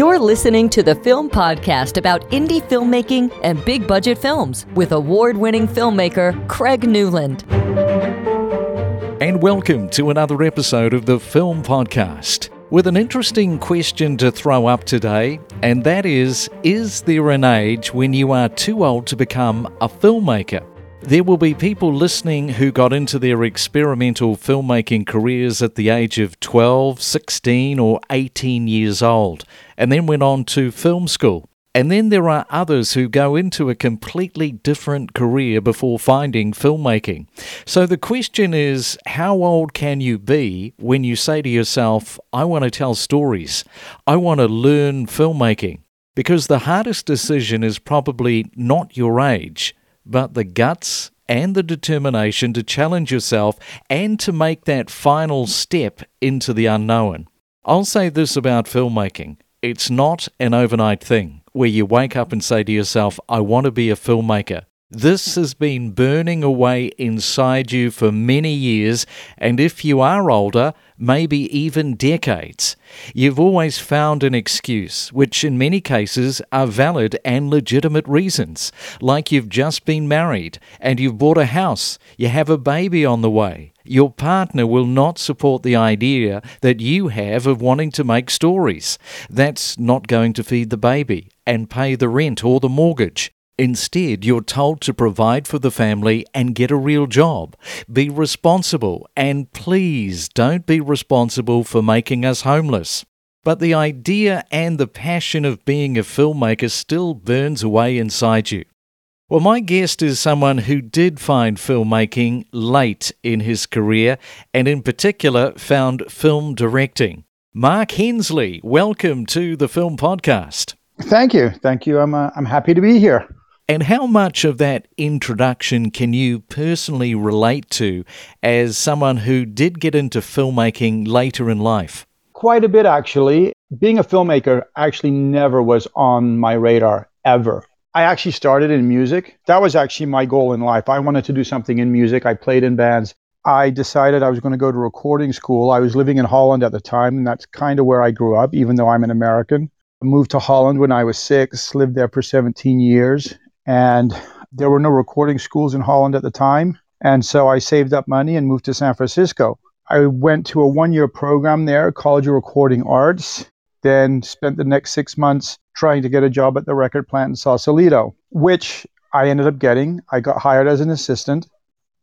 You're listening to the Film Podcast about indie filmmaking and big budget films with award winning filmmaker Craig Newland. And welcome to another episode of the Film Podcast with an interesting question to throw up today, and that is Is there an age when you are too old to become a filmmaker? There will be people listening who got into their experimental filmmaking careers at the age of 12, 16, or 18 years old, and then went on to film school. And then there are others who go into a completely different career before finding filmmaking. So the question is how old can you be when you say to yourself, I want to tell stories, I want to learn filmmaking? Because the hardest decision is probably not your age but the guts and the determination to challenge yourself and to make that final step into the unknown. I'll say this about filmmaking it's not an overnight thing where you wake up and say to yourself, I want to be a filmmaker. This has been burning away inside you for many years, and if you are older, maybe even decades. You've always found an excuse, which in many cases are valid and legitimate reasons, like you've just been married and you've bought a house, you have a baby on the way. Your partner will not support the idea that you have of wanting to make stories. That's not going to feed the baby and pay the rent or the mortgage. Instead, you're told to provide for the family and get a real job. Be responsible, and please don't be responsible for making us homeless. But the idea and the passion of being a filmmaker still burns away inside you. Well, my guest is someone who did find filmmaking late in his career, and in particular found film directing. Mark Hensley, welcome to the Film Podcast. Thank you. Thank you. I'm, uh, I'm happy to be here. And how much of that introduction can you personally relate to as someone who did get into filmmaking later in life? Quite a bit, actually. Being a filmmaker actually never was on my radar, ever. I actually started in music. That was actually my goal in life. I wanted to do something in music. I played in bands. I decided I was going to go to recording school. I was living in Holland at the time, and that's kind of where I grew up, even though I'm an American. I moved to Holland when I was six, lived there for 17 years, and there were no recording schools in Holland at the time. And so I saved up money and moved to San Francisco. I went to a one year program there, College of Recording Arts, then spent the next six months trying to get a job at the record plant in Sausalito, which I ended up getting. I got hired as an assistant.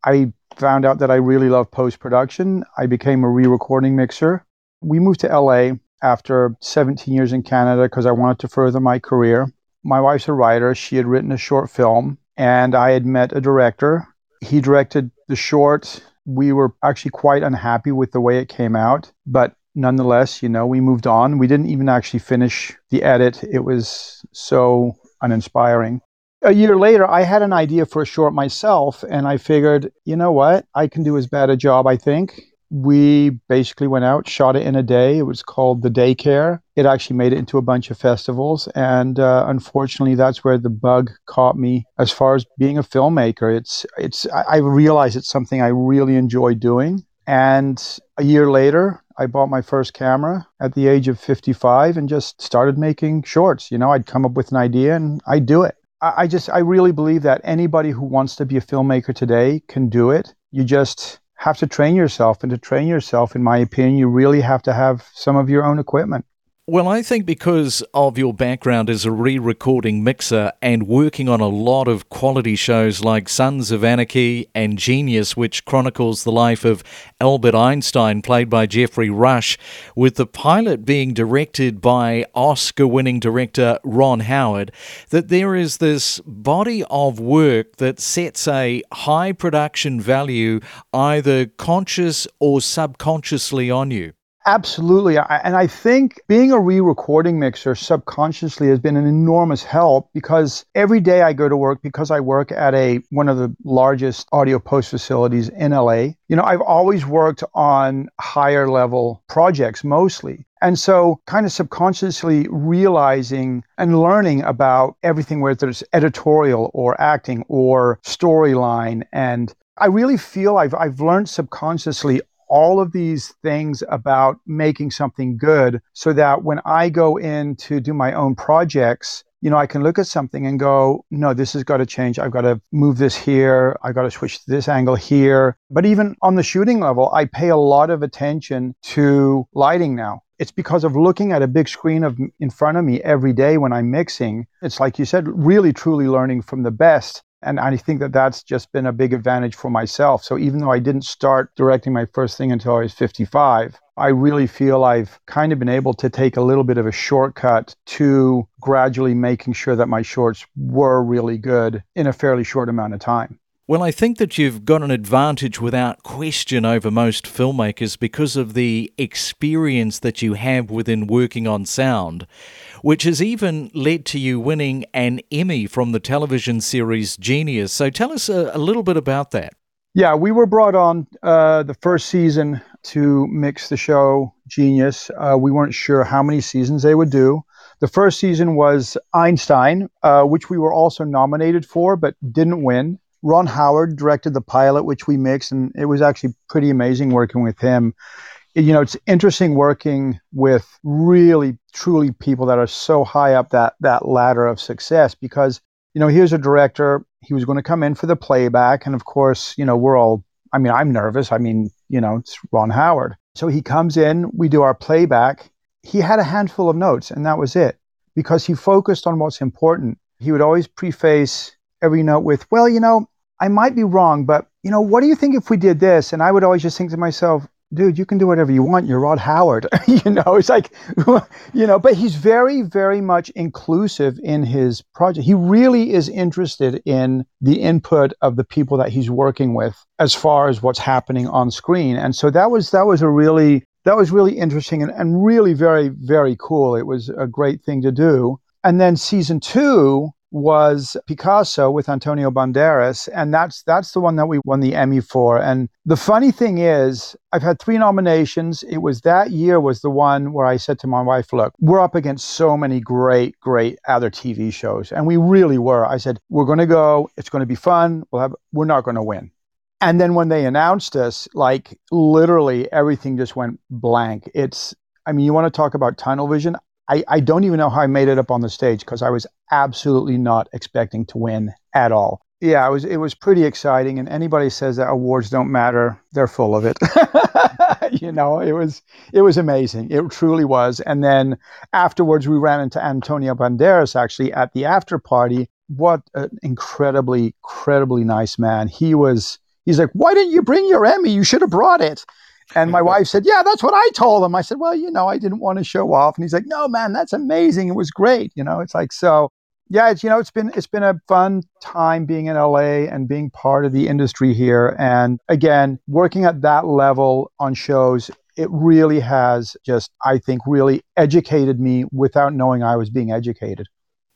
I found out that I really love post production. I became a re recording mixer. We moved to LA after 17 years in Canada because I wanted to further my career my wife's a writer. She had written a short film, and I had met a director. He directed the short. We were actually quite unhappy with the way it came out, but nonetheless, you know, we moved on. We didn't even actually finish the edit. It was so uninspiring. A year later, I had an idea for a short myself, and I figured, you know what? I can do as bad a job, I think we basically went out, shot it in a day. It was called The Daycare. It actually made it into a bunch of festivals. And uh, unfortunately, that's where the bug caught me as far as being a filmmaker. It's, it's, I realized it's something I really enjoy doing. And a year later, I bought my first camera at the age of 55 and just started making shorts. You know, I'd come up with an idea and I'd do it. I just, I really believe that anybody who wants to be a filmmaker today can do it. You just have to train yourself. And to train yourself, in my opinion, you really have to have some of your own equipment. Well, I think because of your background as a re recording mixer and working on a lot of quality shows like Sons of Anarchy and Genius, which chronicles the life of Albert Einstein, played by Geoffrey Rush, with the pilot being directed by Oscar winning director Ron Howard, that there is this body of work that sets a high production value, either conscious or subconsciously, on you. Absolutely. And I think being a re recording mixer subconsciously has been an enormous help because every day I go to work because I work at a one of the largest audio post facilities in LA. You know, I've always worked on higher level projects mostly. And so, kind of subconsciously realizing and learning about everything, whether it's editorial or acting or storyline. And I really feel I've, I've learned subconsciously all of these things about making something good so that when I go in to do my own projects, you know, I can look at something and go, no, this has got to change. I've got to move this here. I've got to switch this angle here. But even on the shooting level, I pay a lot of attention to lighting now. It's because of looking at a big screen of in front of me every day when I'm mixing. It's like you said, really truly learning from the best. And I think that that's just been a big advantage for myself. So even though I didn't start directing my first thing until I was 55, I really feel I've kind of been able to take a little bit of a shortcut to gradually making sure that my shorts were really good in a fairly short amount of time. Well, I think that you've got an advantage without question over most filmmakers because of the experience that you have within working on sound, which has even led to you winning an Emmy from the television series Genius. So tell us a, a little bit about that. Yeah, we were brought on uh, the first season to mix the show Genius. Uh, we weren't sure how many seasons they would do. The first season was Einstein, uh, which we were also nominated for but didn't win. Ron Howard directed the pilot, which we mixed, and it was actually pretty amazing working with him. You know, it's interesting working with really, truly people that are so high up that that ladder of success because you know here's a director. He was going to come in for the playback, and of course, you know, we're all. I mean, I'm nervous. I mean, you know, it's Ron Howard. So he comes in, we do our playback. He had a handful of notes, and that was it because he focused on what's important. He would always preface every note with, well, you know, I might be wrong, but, you know, what do you think if we did this? And I would always just think to myself, dude, you can do whatever you want. You're Ron Howard. you know, it's like, you know, but he's very, very much inclusive in his project. He really is interested in the input of the people that he's working with as far as what's happening on screen. And so that was, that was a really, that was really interesting and, and really very, very cool. It was a great thing to do. And then season two, was Picasso with Antonio Banderas, and that's that's the one that we won the Emmy for. And the funny thing is, I've had three nominations. It was that year was the one where I said to my wife, "Look, we're up against so many great, great other TV shows, and we really were." I said, "We're going to go. It's going to be fun. We'll have. We're not going to win." And then when they announced us, like literally everything just went blank. It's I mean, you want to talk about tunnel vision? I, I don't even know how I made it up on the stage because I was absolutely not expecting to win at all. Yeah, it was it was pretty exciting. And anybody says that awards don't matter, they're full of it. you know, it was it was amazing. It truly was. And then afterwards, we ran into Antonio Banderas actually at the after party. What an incredibly, incredibly nice man. He was. He's like, why didn't you bring your Emmy? You should have brought it. And my wife said, Yeah, that's what I told him. I said, Well, you know, I didn't want to show off. And he's like, No, man, that's amazing. It was great. You know, it's like, so yeah, it's, you know, it's been, it's been a fun time being in LA and being part of the industry here. And again, working at that level on shows, it really has just, I think, really educated me without knowing I was being educated.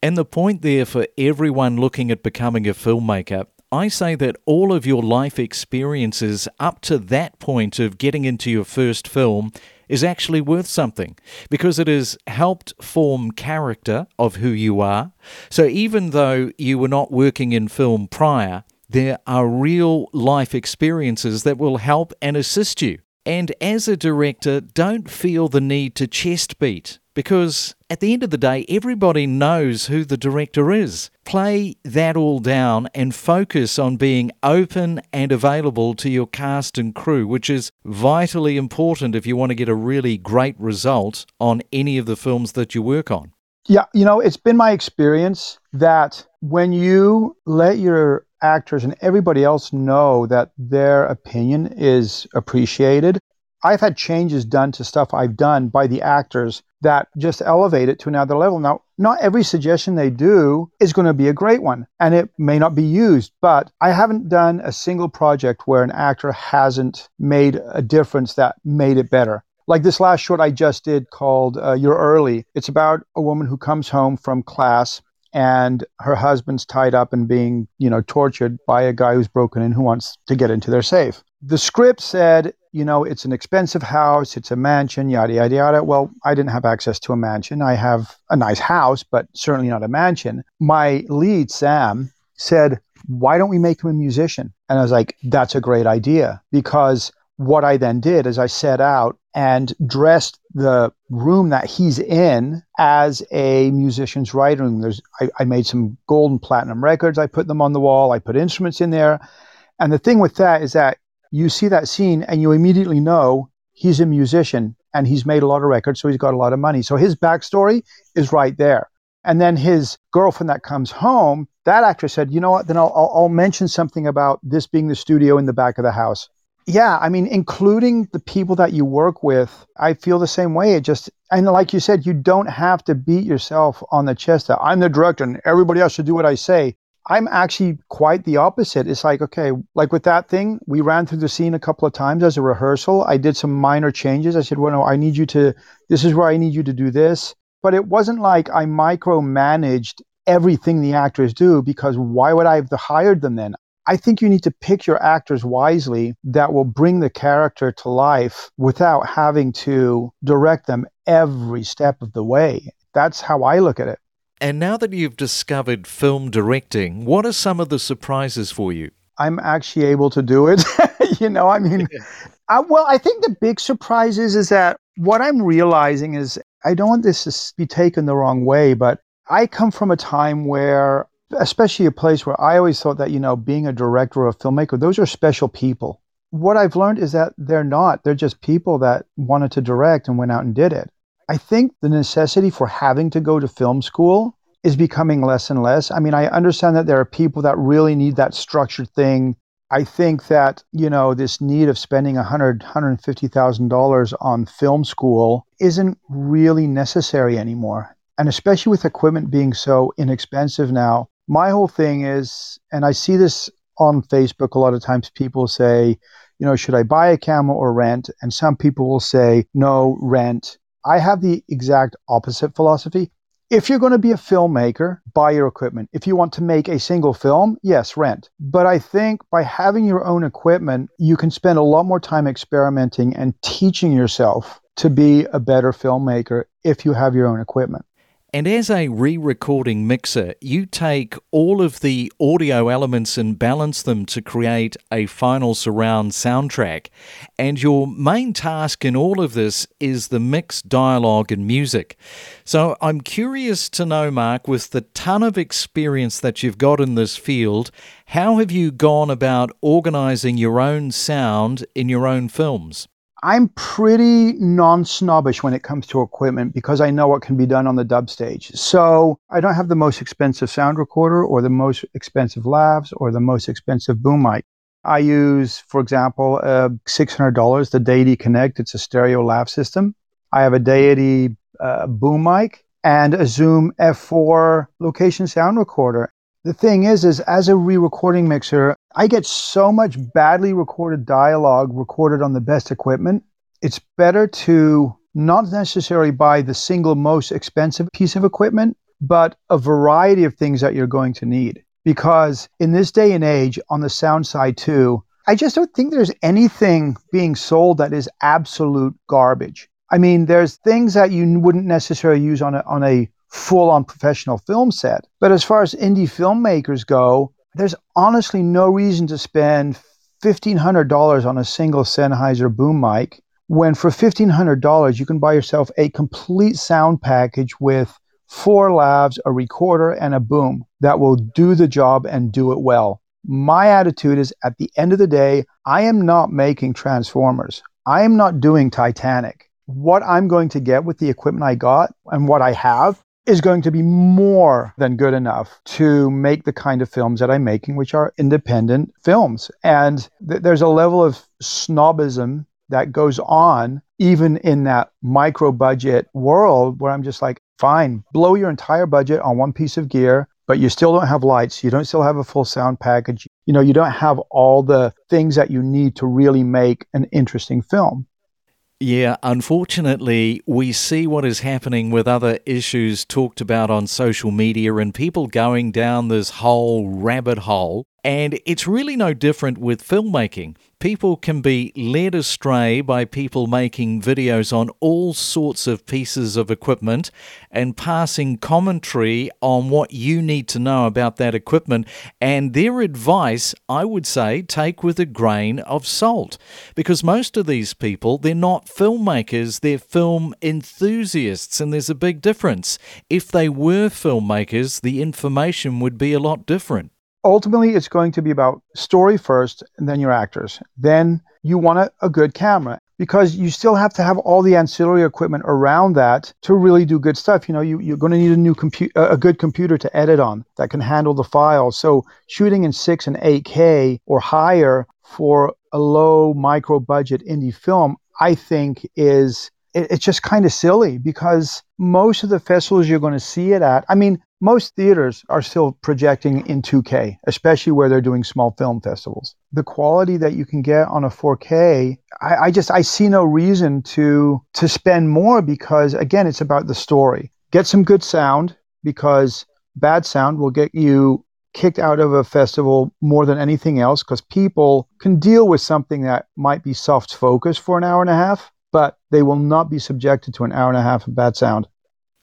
And the point there for everyone looking at becoming a filmmaker I say that all of your life experiences up to that point of getting into your first film is actually worth something because it has helped form character of who you are. So even though you were not working in film prior, there are real life experiences that will help and assist you. And as a director, don't feel the need to chest beat because at the end of the day, everybody knows who the director is. Play that all down and focus on being open and available to your cast and crew, which is vitally important if you want to get a really great result on any of the films that you work on. Yeah, you know, it's been my experience that when you let your actors and everybody else know that their opinion is appreciated, I've had changes done to stuff I've done by the actors that just elevate it to another level. Now, not every suggestion they do is going to be a great one and it may not be used, but I haven't done a single project where an actor hasn't made a difference that made it better. Like this last short I just did called uh, You're Early. It's about a woman who comes home from class and her husband's tied up and being, you know, tortured by a guy who's broken in who wants to get into their safe. The script said, you know, it's an expensive house, it's a mansion, yada, yada, yada. Well, I didn't have access to a mansion. I have a nice house, but certainly not a mansion. My lead, Sam, said, why don't we make him a musician? And I was like, that's a great idea because what I then did is I set out and dressed the room that he's in as a musician's writing room. There's, I, I made some gold and platinum records. I put them on the wall. I put instruments in there. And the thing with that is that you see that scene and you immediately know he's a musician and he's made a lot of records, so he's got a lot of money. So his backstory is right there. And then his girlfriend that comes home, that actress said, you know what, then I'll, I'll, I'll mention something about this being the studio in the back of the house. Yeah, I mean, including the people that you work with, I feel the same way. It just, and like you said, you don't have to beat yourself on the chest that I'm the director and everybody else should do what I say. I'm actually quite the opposite. It's like, okay, like with that thing, we ran through the scene a couple of times as a rehearsal. I did some minor changes. I said, well, no, I need you to, this is where I need you to do this. But it wasn't like I micromanaged everything the actors do because why would I have hired them then? I think you need to pick your actors wisely that will bring the character to life without having to direct them every step of the way. That's how I look at it. And now that you've discovered film directing, what are some of the surprises for you? I'm actually able to do it. you know, I mean, I, well, I think the big surprise is, is that what I'm realizing is I don't want this to be taken the wrong way, but I come from a time where, especially a place where I always thought that, you know, being a director or a filmmaker, those are special people. What I've learned is that they're not. They're just people that wanted to direct and went out and did it. I think the necessity for having to go to film school is becoming less and less. I mean, I understand that there are people that really need that structured thing. I think that, you know, this need of spending a hundred, hundred and fifty thousand dollars on film school isn't really necessary anymore. And especially with equipment being so inexpensive now, my whole thing is, and I see this on Facebook a lot of times, people say, you know, should I buy a camera or rent? And some people will say, no, rent. I have the exact opposite philosophy. If you're going to be a filmmaker, buy your equipment. If you want to make a single film, yes, rent. But I think by having your own equipment, you can spend a lot more time experimenting and teaching yourself to be a better filmmaker if you have your own equipment. And as a re recording mixer, you take all of the audio elements and balance them to create a final surround soundtrack. And your main task in all of this is the mix, dialogue, and music. So I'm curious to know, Mark, with the ton of experience that you've got in this field, how have you gone about organizing your own sound in your own films? I'm pretty non snobbish when it comes to equipment because I know what can be done on the dub stage. So I don't have the most expensive sound recorder or the most expensive lavs or the most expensive boom mic. I use, for example, uh, $600, the Deity Connect. It's a stereo lav system. I have a Deity uh, boom mic and a Zoom F4 location sound recorder. The thing is, is as a re-recording mixer, I get so much badly recorded dialogue recorded on the best equipment. It's better to not necessarily buy the single most expensive piece of equipment, but a variety of things that you're going to need. Because in this day and age, on the sound side too, I just don't think there's anything being sold that is absolute garbage. I mean, there's things that you wouldn't necessarily use on a, on a full on professional film set. But as far as indie filmmakers go, there's honestly no reason to spend $1,500 on a single Sennheiser boom mic when for $1,500 you can buy yourself a complete sound package with four lavs, a recorder, and a boom that will do the job and do it well. My attitude is at the end of the day, I am not making Transformers. I am not doing Titanic. What I'm going to get with the equipment I got and what I have is going to be more than good enough to make the kind of films that I'm making, which are independent films. And th- there's a level of snobism that goes on even in that micro budget world where I'm just like, fine, blow your entire budget on one piece of gear, but you still don't have lights. You don't still have a full sound package. You know, you don't have all the things that you need to really make an interesting film. Yeah, unfortunately, we see what is happening with other issues talked about on social media and people going down this whole rabbit hole And it's really no different with filmmaking. People can be led astray by people making videos on all sorts of pieces of equipment and passing commentary on what you need to know about that equipment. And their advice, I would say, take with a grain of salt. Because most of these people, they're not filmmakers, they're film enthusiasts. And there's a big difference. If they were filmmakers, the information would be a lot different ultimately it's going to be about story first and then your actors. Then you want a, a, good camera because you still have to have all the ancillary equipment around that to really do good stuff. You know you, you're going to need a new computer a good computer to edit on that can handle the files. So shooting in 6 and 8k or higher for a low micro budget indie film i think is it's just kind of silly because most of the festivals you're going to see it at, I mean, most theaters are still projecting in 2K, especially where they're doing small film festivals. The quality that you can get on a 4K, I, I just I see no reason to to spend more because again, it's about the story. Get some good sound because bad sound will get you kicked out of a festival more than anything else because people can deal with something that might be soft focus for an hour and a half but they will not be subjected to an hour and a half of bad sound.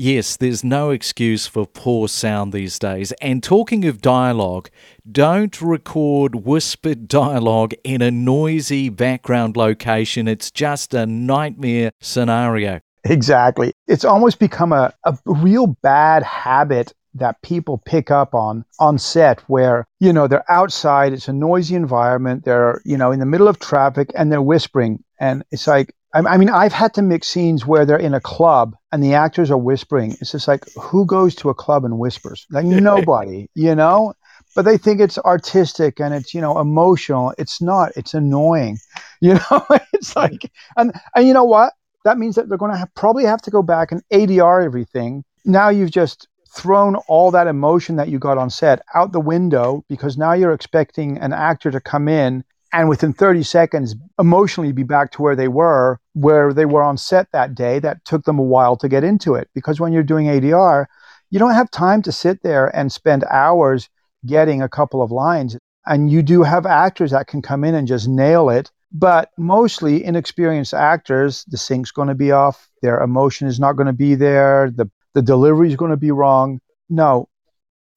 Yes, there's no excuse for poor sound these days. And talking of dialogue, don't record whispered dialogue in a noisy background location. It's just a nightmare scenario. Exactly. It's almost become a, a real bad habit that people pick up on on set where you know they're outside it's a noisy environment they're you know in the middle of traffic and they're whispering and it's like I mean, I've had to mix scenes where they're in a club and the actors are whispering. It's just like, who goes to a club and whispers? Like nobody, you know? But they think it's artistic and it's, you know, emotional. It's not. It's annoying. You know, it's like, and, and you know what? That means that they're going to have, probably have to go back and ADR everything. Now you've just thrown all that emotion that you got on set out the window because now you're expecting an actor to come in and within 30 seconds emotionally be back to where they were where they were on set that day. That took them a while to get into it because when you're doing ADR you don't have time to sit there and spend hours getting a couple of lines. And you do have actors that can come in and just nail it. But mostly inexperienced actors the sync's going to be off their emotion is not going to be there the the delivery is going to be wrong. No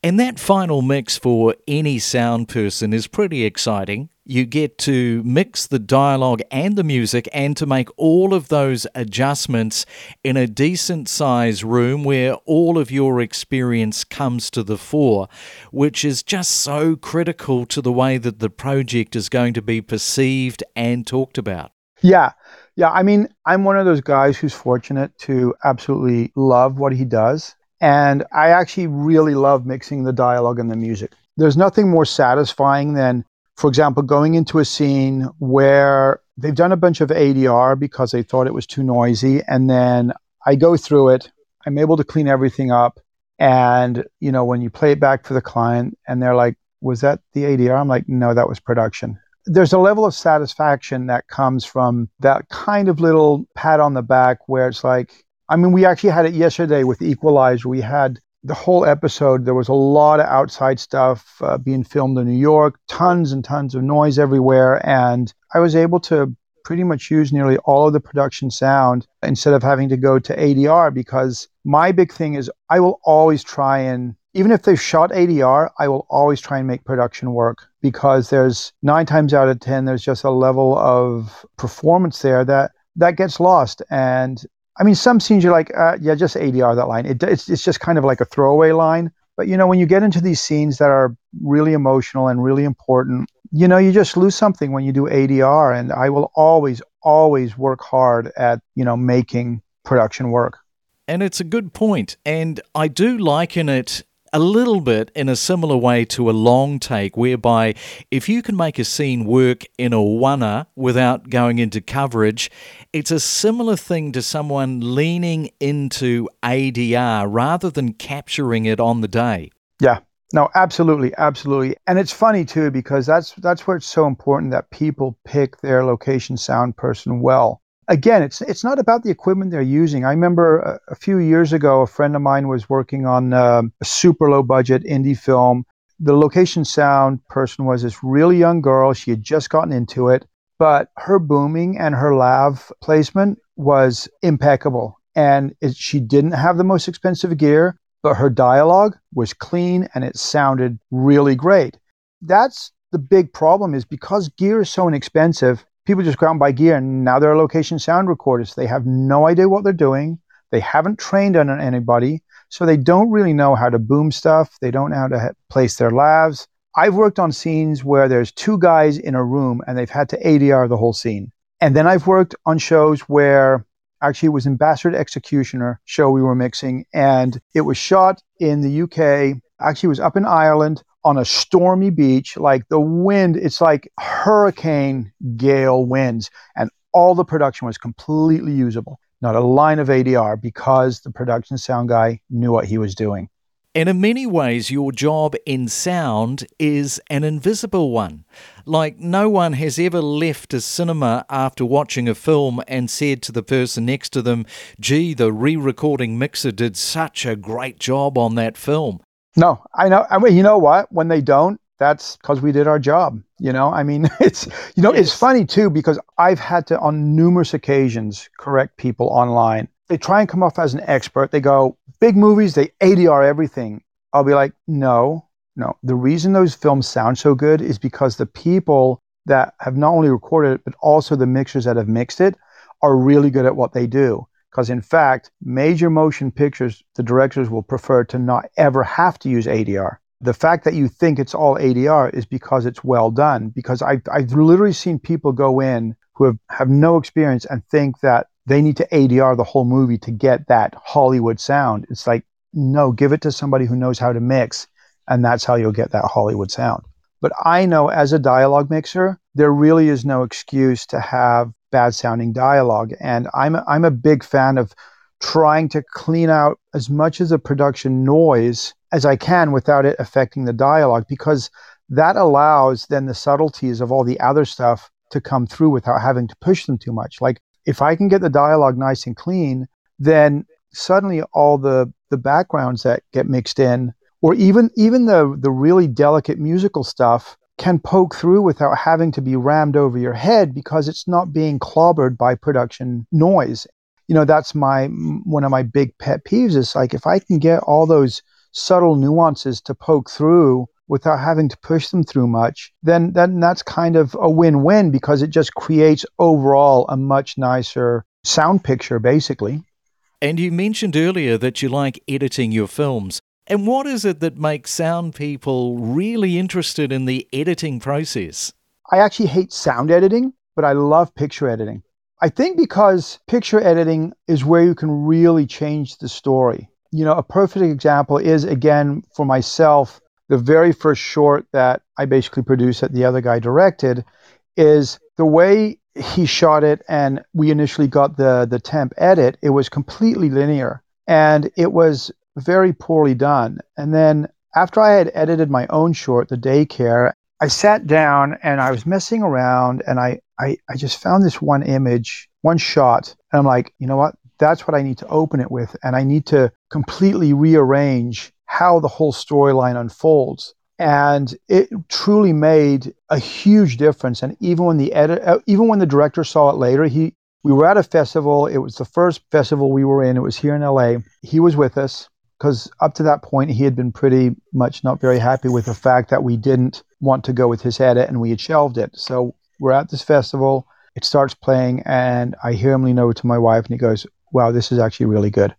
and that final mix for any sound person is pretty exciting. You get to mix the dialogue and the music and to make all of those adjustments in a decent size room where all of your experience comes to the fore, which is just so critical to the way that the project is going to be perceived and talked about. Yeah. Yeah. I mean, I'm one of those guys who's fortunate to absolutely love what he does. And I actually really love mixing the dialogue and the music. There's nothing more satisfying than, for example, going into a scene where they've done a bunch of ADR because they thought it was too noisy. And then I go through it, I'm able to clean everything up. And, you know, when you play it back for the client and they're like, was that the ADR? I'm like, no, that was production. There's a level of satisfaction that comes from that kind of little pat on the back where it's like, I mean, we actually had it yesterday with Equalizer. We had the whole episode. There was a lot of outside stuff uh, being filmed in New York, tons and tons of noise everywhere. And I was able to pretty much use nearly all of the production sound instead of having to go to ADR because my big thing is I will always try and even if they've shot ADR, I will always try and make production work because there's nine times out of 10, there's just a level of performance there that that gets lost. And I mean, some scenes you're like, uh, yeah, just ADR that line. It, it's, it's just kind of like a throwaway line. But, you know, when you get into these scenes that are really emotional and really important, you know, you just lose something when you do ADR. And I will always, always work hard at, you know, making production work. And it's a good point. And I do liken it a little bit in a similar way to a long take, whereby if you can make a scene work in a oneer without going into coverage, it's a similar thing to someone leaning into ADR rather than capturing it on the day. Yeah. No, absolutely, absolutely. And it's funny too because that's that's where it's so important that people pick their location sound person well again, it's it's not about the equipment they're using. I remember a, a few years ago, a friend of mine was working on uh, a super low budget indie film. the location sound person was this really young girl. She had just gotten into it, but her booming and her lav placement was impeccable. And it, she didn't have the most expensive gear, but her dialogue was clean and it sounded really great. That's the big problem is because gear is so inexpensive, people just go out and buy gear and now they're location sound recorders. They have no idea what they're doing. They haven't trained on anybody, so they don't really know how to boom stuff. They don't know how to place their lavs. I've worked on scenes where there's two guys in a room and they've had to ADR the whole scene. And then I've worked on shows where actually it was ambassador Executioner show we were mixing and it was shot in the UK. Actually, it was up in Ireland on a stormy beach, like the wind, it's like hurricane gale winds, and all the production was completely usable. Not a line of ADR because the production sound guy knew what he was doing. And in many ways, your job in sound is an invisible one. Like, no one has ever left a cinema after watching a film and said to the person next to them, gee, the re recording mixer did such a great job on that film. No, I know. I mean, you know what? When they don't, that's because we did our job. You know, I mean, it's you know, yes. it's funny too because I've had to on numerous occasions correct people online. They try and come off as an expert. They go big movies, they ADR everything. I'll be like, no, no. The reason those films sound so good is because the people that have not only recorded it but also the mixers that have mixed it are really good at what they do. Because in fact, major motion pictures, the directors will prefer to not ever have to use ADR. The fact that you think it's all ADR is because it's well done. Because I've, I've literally seen people go in who have, have no experience and think that they need to ADR the whole movie to get that Hollywood sound. It's like, no, give it to somebody who knows how to mix, and that's how you'll get that Hollywood sound. But I know as a dialogue mixer, there really is no excuse to have bad sounding dialogue. And I'm, I'm a big fan of trying to clean out as much of the production noise as I can without it affecting the dialogue because that allows then the subtleties of all the other stuff to come through without having to push them too much. Like if I can get the dialogue nice and clean, then suddenly all the the backgrounds that get mixed in or even even the the really delicate musical stuff can poke through without having to be rammed over your head because it's not being clobbered by production noise. You know, that's my one of my big pet peeves is like if I can get all those subtle nuances to poke through without having to push them through much, then then that's kind of a win-win because it just creates overall a much nicer sound picture basically. And you mentioned earlier that you like editing your films. And what is it that makes sound people really interested in the editing process? I actually hate sound editing, but I love picture editing. I think because picture editing is where you can really change the story. You know, a perfect example is, again, for myself, the very first short that I basically produced that the other guy directed is the way he shot it and we initially got the the temp edit it was completely linear and it was very poorly done. And then after I had edited my own short, The Daycare, I sat down and I was messing around and I, I, I just found this one image, one shot. And I'm like, you know what? That's what I need to open it with. And I need to completely rearrange how the whole storyline unfolds. And it truly made a huge difference. And even when the edit, uh, even when the director saw it later, he we were at a festival. It was the first festival we were in. It was here in LA. He was with us because up to that point he had been pretty much not very happy with the fact that we didn't want to go with his edit and we had shelved it. So we're at this festival, it starts playing, and I hear him lean over to my wife and he goes, Wow, this is actually really good.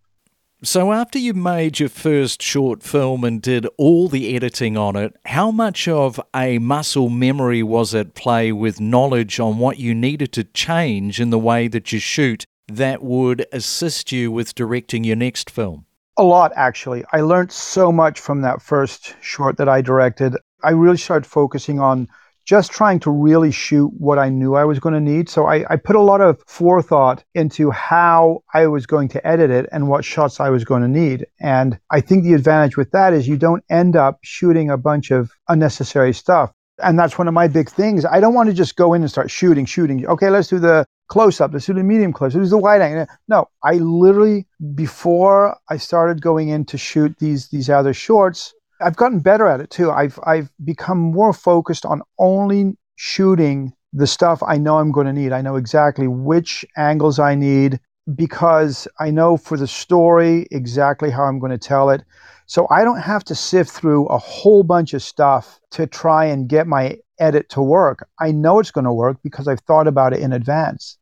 So, after you made your first short film and did all the editing on it, how much of a muscle memory was at play with knowledge on what you needed to change in the way that you shoot that would assist you with directing your next film? A lot, actually. I learned so much from that first short that I directed. I really started focusing on just trying to really shoot what I knew I was going to need. So I, I, put a lot of forethought into how I was going to edit it and what shots I was going to need. And I think the advantage with that is you don't end up shooting a bunch of unnecessary stuff. And that's one of my big things. I don't want to just go in and start shooting, shooting. Okay, let's do the close up, let's do the medium close, let's do the wide angle. No, I literally before I started going in to shoot these these other shorts, I've gotten better at it too. I've I've become more focused on only shooting the stuff I know I'm going to need. I know exactly which angles I need because I know for the story exactly how I'm going to tell it. So I don't have to sift through a whole bunch of stuff to try and get my edit to work. I know it's going to work because I've thought about it in advance.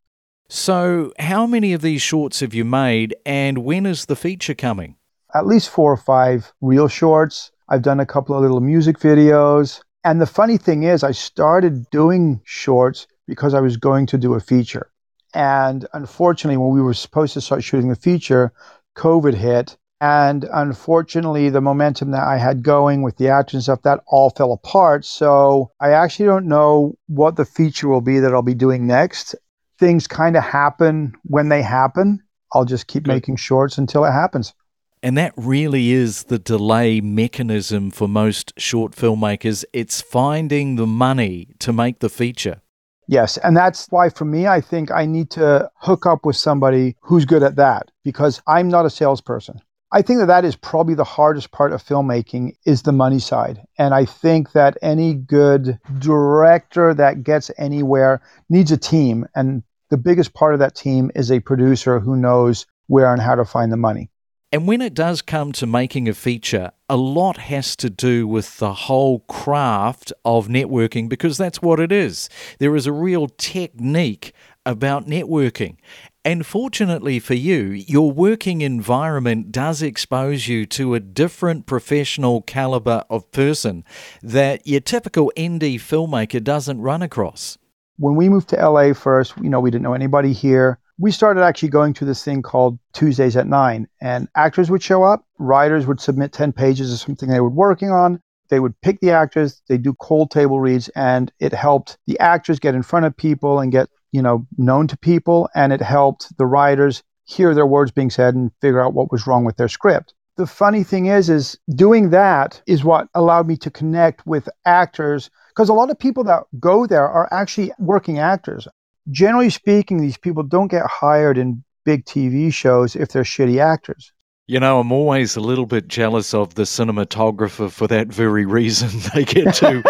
So, how many of these shorts have you made, and when is the feature coming? At least four or five real shorts. I've done a couple of little music videos. And the funny thing is, I started doing shorts because I was going to do a feature. And unfortunately, when we were supposed to start shooting the feature, COVID hit. And unfortunately, the momentum that I had going with the and stuff, that all fell apart. So I actually don't know what the feature will be that I'll be doing next. Things kind of happen when they happen. I'll just keep Good. making shorts until it happens. And that really is the delay mechanism for most short filmmakers. It's finding the money to make the feature. Yes. And that's why, for me, I think I need to hook up with somebody who's good at that because I'm not a salesperson. I think that that is probably the hardest part of filmmaking is the money side. And I think that any good director that gets anywhere needs a team. And the biggest part of that team is a producer who knows where and how to find the money. And when it does come to making a feature, a lot has to do with the whole craft of networking because that's what it is. There is a real technique about networking. And fortunately for you, your working environment does expose you to a different professional caliber of person that your typical indie filmmaker doesn't run across. When we moved to LA first, you know, we didn't know anybody here we started actually going to this thing called Tuesdays at Nine, and actors would show up, writers would submit 10 pages of something they were working on. They would pick the actors, they do cold table reads, and it helped the actors get in front of people and get, you know, known to people, and it helped the writers hear their words being said and figure out what was wrong with their script. The funny thing is, is doing that is what allowed me to connect with actors because a lot of people that go there are actually working actors generally speaking, these people don't get hired in big TV shows if they're shitty actors. You know, I'm always a little bit jealous of the cinematographer for that very reason. They get to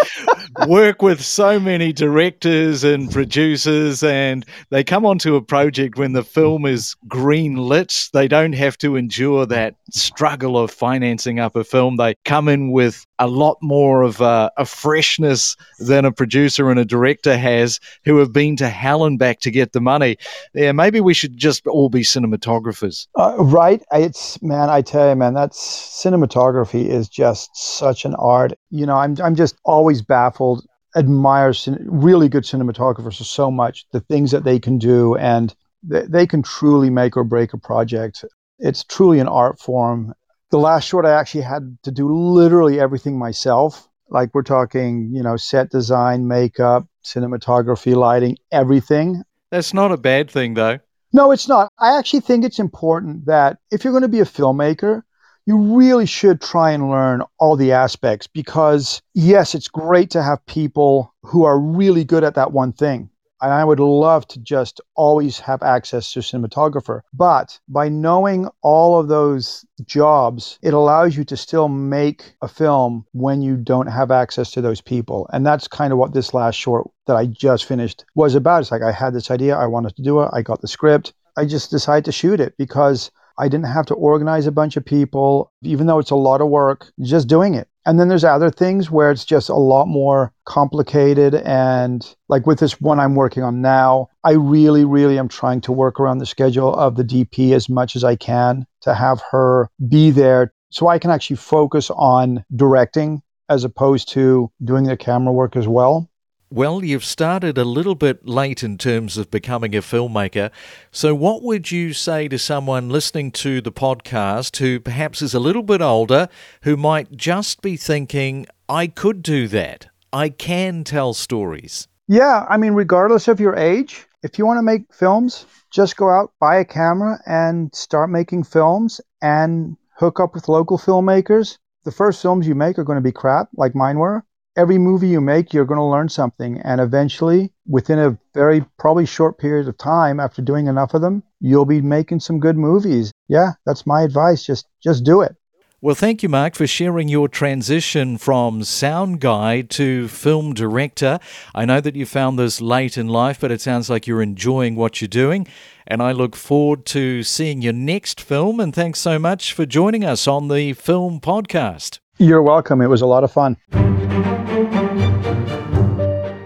work with so many directors and producers, and they come onto a project when the film is green lit. They don't have to endure that struggle of financing up a film. They come in with a lot more of a, a, freshness than a producer and a director has who have been to hell and back to get the money. Yeah, maybe we should just all be cinematographers. Uh, right. It's, man, I tell you, man, that's cinematography is just such an art. You know, I'm, I'm just always baffled, admire really good cinematographers so much, the things that they can do, and they, they can truly make or break a project. It's truly an art form the last short I actually had to do literally everything myself. Like we're talking, you know, set design, makeup, cinematography, lighting, everything. That's not a bad thing though. No, it's not. I actually think it's important that if you're going to be a filmmaker, you really should try and learn all the aspects because, yes, it's great to have people who are really good at that one thing. And I would love to just always have access to a cinematographer. But by knowing all of those jobs, it allows you to still make a film when you don't have access to those people. And that's kind of what this last short that I just finished was about. It's like I had this idea, I wanted to do it, I got the script. I just decided to shoot it because I didn't have to organize a bunch of people, even though it's a lot of work, just doing it. And then there's other things where it's just a lot more complicated. And like with this one I'm working on now, I really, really am trying to work around the schedule of the DP as much as I can to have her be there so I can actually focus on directing as opposed to doing the camera work as well. Well, you've started a little bit late in terms of becoming a filmmaker. So, what would you say to someone listening to the podcast who perhaps is a little bit older, who might just be thinking, I could do that? I can tell stories. Yeah, I mean, regardless of your age, if you want to make films, just go out, buy a camera, and start making films and hook up with local filmmakers. The first films you make are going to be crap, like mine were every movie you make, you're going to learn something. And eventually, within a very probably short period of time, after doing enough of them, you'll be making some good movies. Yeah, that's my advice. Just just do it. Well, thank you, Mark, for sharing your transition from sound guy to film director. I know that you found this late in life, but it sounds like you're enjoying what you're doing. And I look forward to seeing your next film. And thanks so much for joining us on the Film Podcast. You're welcome. It was a lot of fun.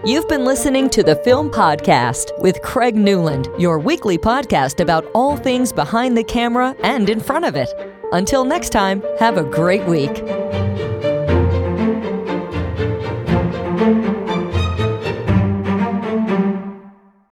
You've been listening to the Film Podcast with Craig Newland, your weekly podcast about all things behind the camera and in front of it. Until next time, have a great week.